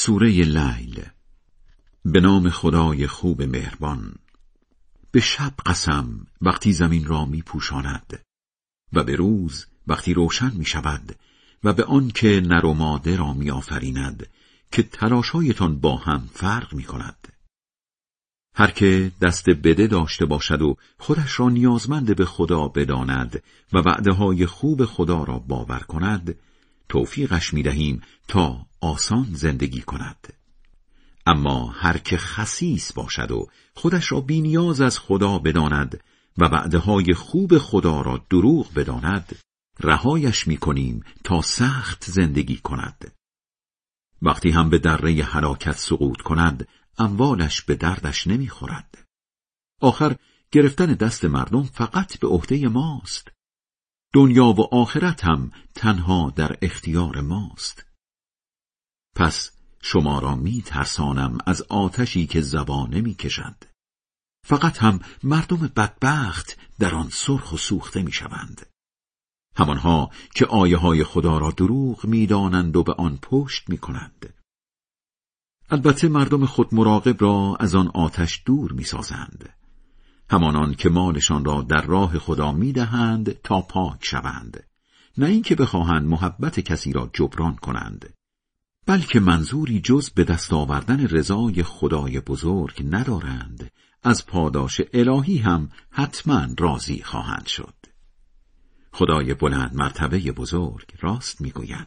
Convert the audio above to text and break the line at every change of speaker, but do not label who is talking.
سوره لیل به نام خدای خوب مهربان. به شب قسم وقتی زمین را می پوشاند و به روز وقتی روشن می شود و به آن که نر و ماده را می آفریند که تلاشهایتان با هم فرق می کند هر که دست بده داشته باشد و خودش را نیازمند به خدا بداند و وعده های خوب خدا را باور کند توفیقش می دهیم تا آسان زندگی کند اما هر که خسیس باشد و خودش را بینیاز از خدا بداند و وعده های خوب خدا را دروغ بداند رهایش می کنیم تا سخت زندگی کند وقتی هم به دره حلاکت سقوط کند اموالش به دردش نمی‌خورد. آخر گرفتن دست مردم فقط به عهده ماست. دنیا و آخرت هم تنها در اختیار ماست. پس شما را می ترسانم از آتشی که زبانه می کشد. فقط هم مردم بدبخت در آن سرخ و سوخته می شوند. همانها که آیه های خدا را دروغ می دانند و به آن پشت می کنند. البته مردم خود مراقب را از آن آتش دور می سازند. همانان که مالشان را در راه خدا می دهند تا پاک شوند. نه اینکه بخواهند محبت کسی را جبران کنند. بلکه منظوری جز به دست آوردن رضای خدای بزرگ ندارند. از پاداش الهی هم حتما راضی خواهند شد. خدای بلند مرتبه بزرگ راست می‌گوید